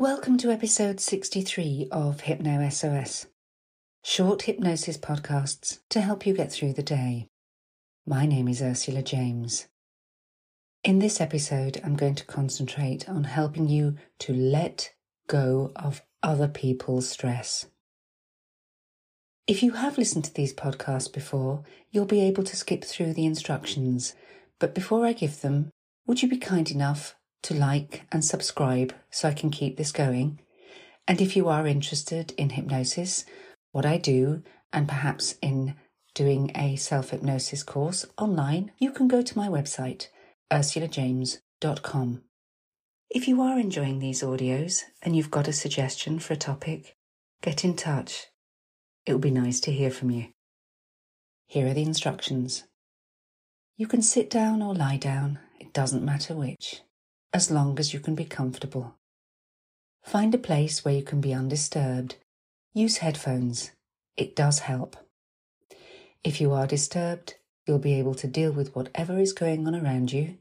Welcome to episode 63 of Hypno SOS, short hypnosis podcasts to help you get through the day. My name is Ursula James. In this episode, I'm going to concentrate on helping you to let go of other people's stress. If you have listened to these podcasts before, you'll be able to skip through the instructions. But before I give them, would you be kind enough to like and subscribe so I can keep this going? And if you are interested in hypnosis, what I do, and perhaps in doing a self hypnosis course online, you can go to my website, ursulajames.com. If you are enjoying these audios and you've got a suggestion for a topic, get in touch. It will be nice to hear from you. Here are the instructions. You can sit down or lie down, it doesn't matter which, as long as you can be comfortable. Find a place where you can be undisturbed. Use headphones, it does help. If you are disturbed, you'll be able to deal with whatever is going on around you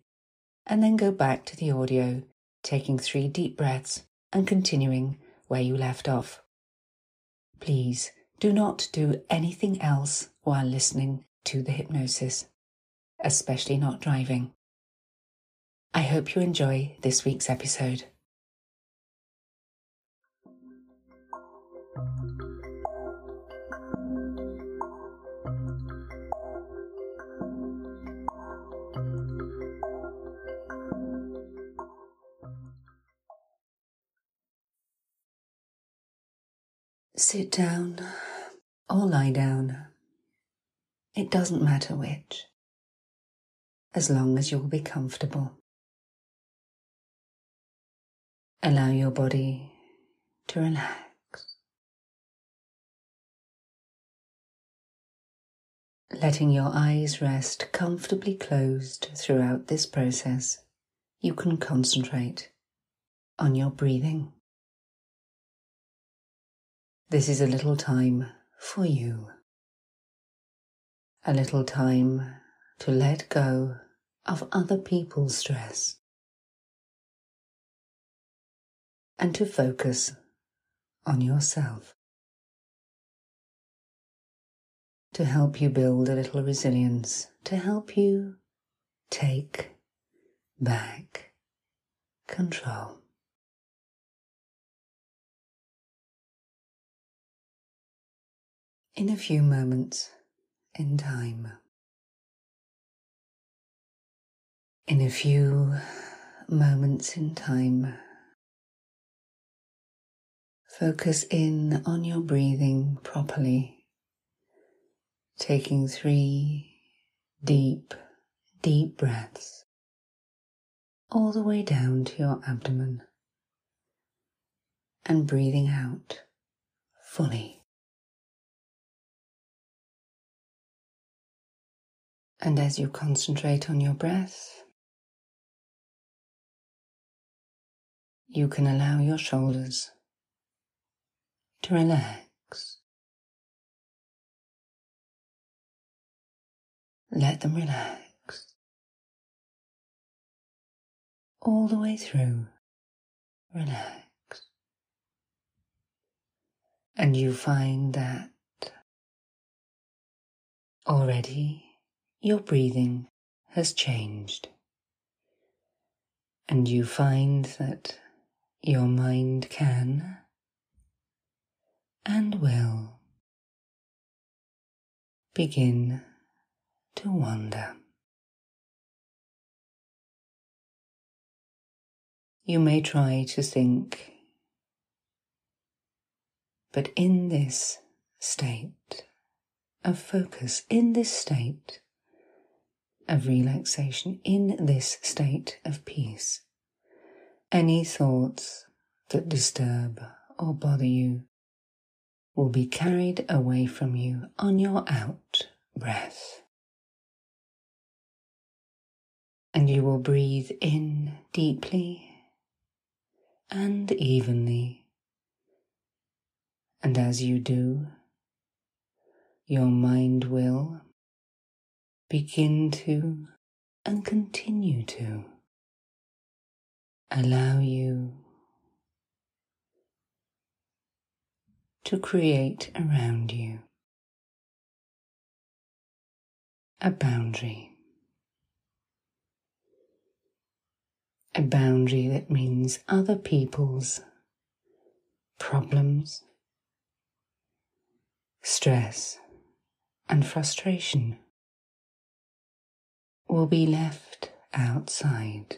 and then go back to the audio, taking three deep breaths and continuing where you left off. Please do not do anything else while listening to the hypnosis, especially not driving. I hope you enjoy this week's episode. Sit down or lie down. It doesn't matter which, as long as you'll be comfortable. Allow your body to relax. Letting your eyes rest comfortably closed throughout this process, you can concentrate on your breathing. This is a little time for you. A little time to let go of other people's stress and to focus on yourself. To help you build a little resilience, to help you take back control. In a few moments in time, in a few moments in time, Focus in on your breathing properly, taking three deep, deep breaths all the way down to your abdomen and breathing out fully. And as you concentrate on your breath, you can allow your shoulders to relax. Let them relax all the way through. Relax. And you find that already your breathing has changed. And you find that your mind can and will begin to wander. You may try to think, but in this state of focus, in this state of relaxation, in this state of peace, any thoughts that disturb or bother you will be carried away from you on your out breath. And you will breathe in deeply and evenly. And as you do, your mind will begin to and continue to allow you to create around you a boundary. A boundary that means other people's problems, stress, and frustration will be left outside.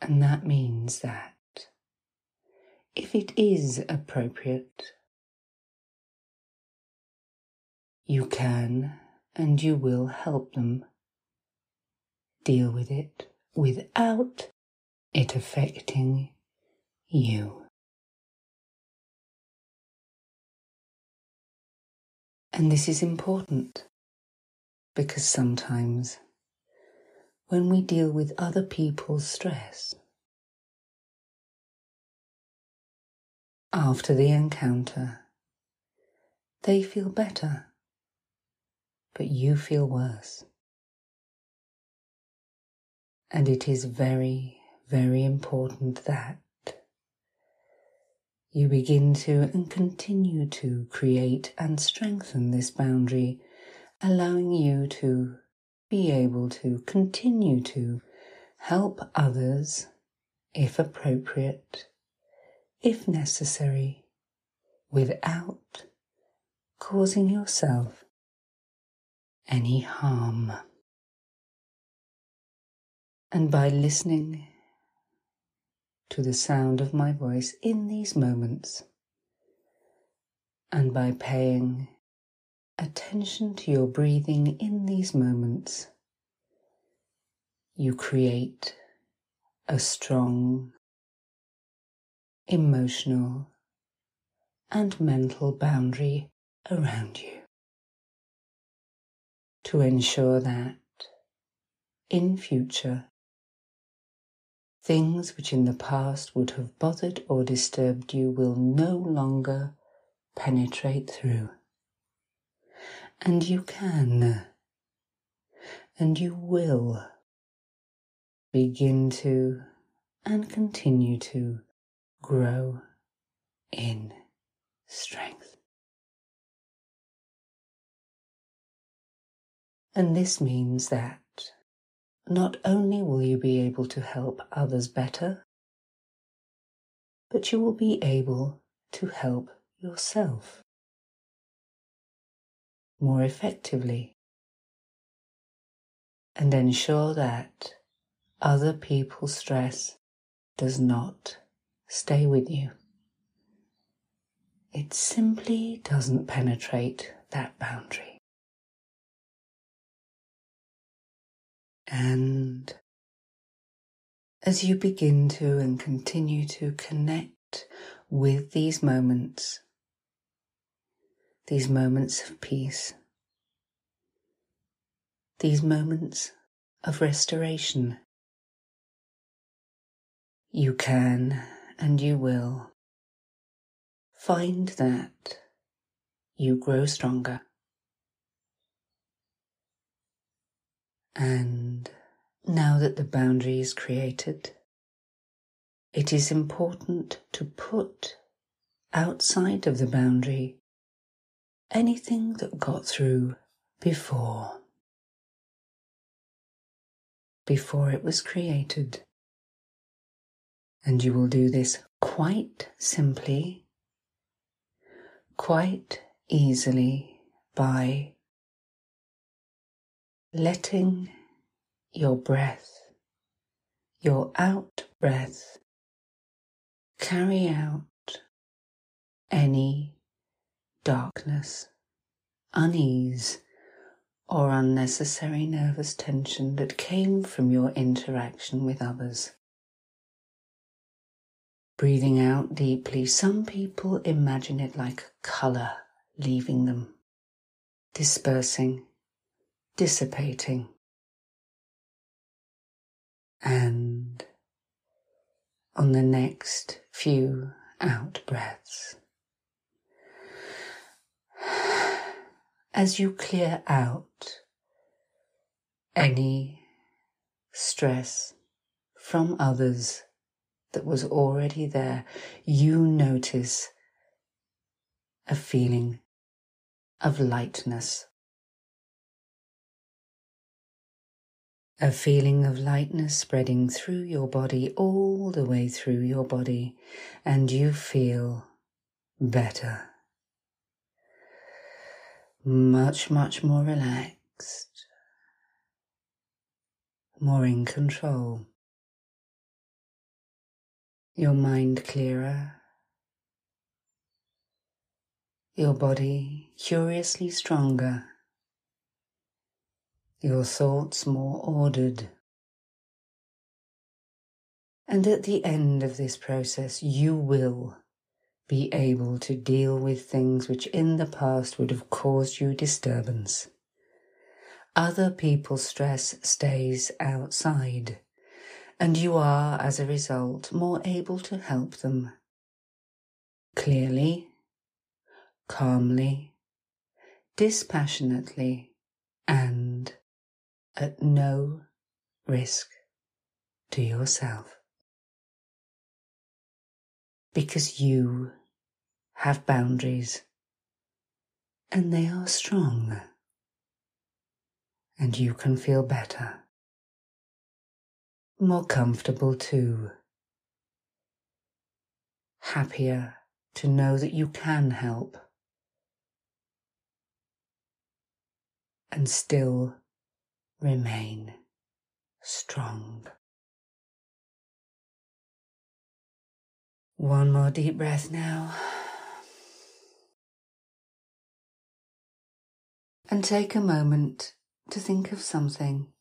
And that means that if it is appropriate, you can and you will help them deal with it without it affecting you. And this is important because sometimes when we deal with other people's stress, after the encounter, they feel better, but you feel worse. And it is very, very important that you begin to and continue to create and strengthen this boundary, allowing you to be able to continue to help others if appropriate, if necessary, without causing yourself any harm. And by listening to the sound of my voice in these moments, and by paying attention to your breathing in these moments, you create a strong emotional and mental boundary around you to ensure that in future Things which in the past would have bothered or disturbed you will no longer penetrate through. And you can, and you will begin to and continue to grow in strength. And this means that not only will you be able to help others better, but you will be able to help yourself more effectively and ensure that other people's stress does not stay with you. It simply doesn't penetrate that boundary. And as you begin to and continue to connect with these moments, these moments of peace, these moments of restoration, you can and you will find that you grow stronger. And now that the boundary is created, it is important to put outside of the boundary anything that got through before, before it was created. And you will do this quite simply, quite easily by letting your breath, your out breath, carry out any darkness, unease, or unnecessary nervous tension that came from your interaction with others. Breathing out deeply, some people imagine it like a colour leaving them, dispersing dissipating. And on the next few out breaths, as you clear out any stress from others that was already there, you notice a feeling of lightness. A feeling of lightness spreading through your body, all the way through your body, and you feel better. Much, much more relaxed, more in control. Your mind clearer, your body curiously stronger your thoughts more ordered. And at the end of this process, you will be able to deal with things which in the past would have caused you disturbance. Other people's stress stays outside, and you are, as a result, more able to help them. Clearly, calmly, dispassionately, and at no risk to yourself. Because you have boundaries. And they are strong. And you can feel better, more comfortable too, happier to know that you can help and still remain strong. One more deep breath now. And take a moment to think of something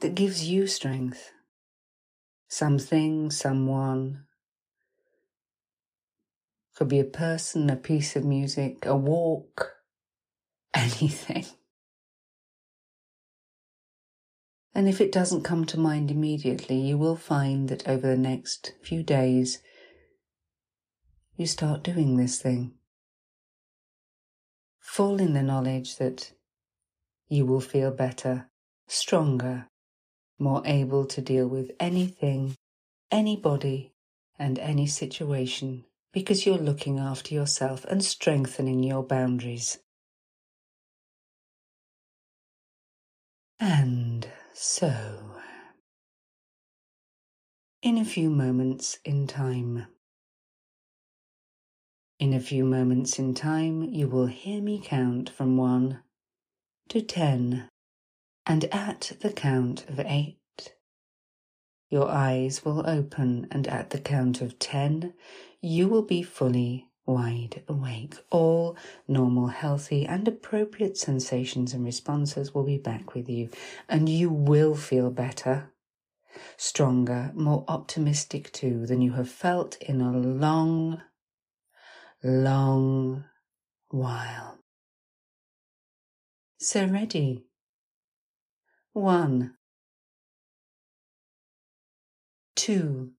that gives you strength. Something, someone. Could be a person, a piece of music, a walk, anything. And if it doesn't come to mind immediately, you will find that over the next few days, you start doing this thing. Full in the knowledge that you will feel better, stronger, more able to deal with anything, anybody, and any situation because you're looking after yourself and strengthening your boundaries. And so, in a few moments in time, in a few moments in time, you will hear me count from one to ten, and at the count of eight, your eyes will open, and at the count of ten, you will be fully wide awake. All normal, healthy, and appropriate sensations and responses will be back with you, and you will feel better, stronger, more optimistic too than you have felt in a long, long while. So ready. One, two,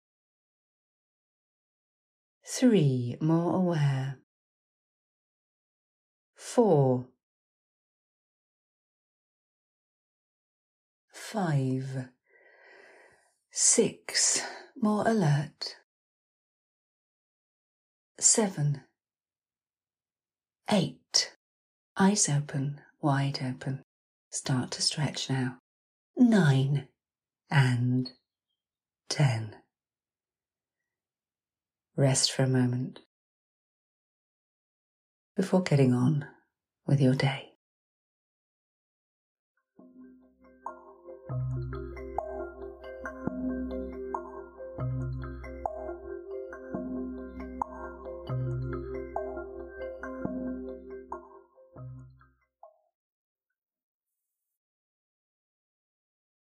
Three, more aware. Four. Five. Six, more alert. Seven. Eight. Eyes open, wide open. Start to stretch now. Nine. And ten. Rest for a moment before getting on with your day.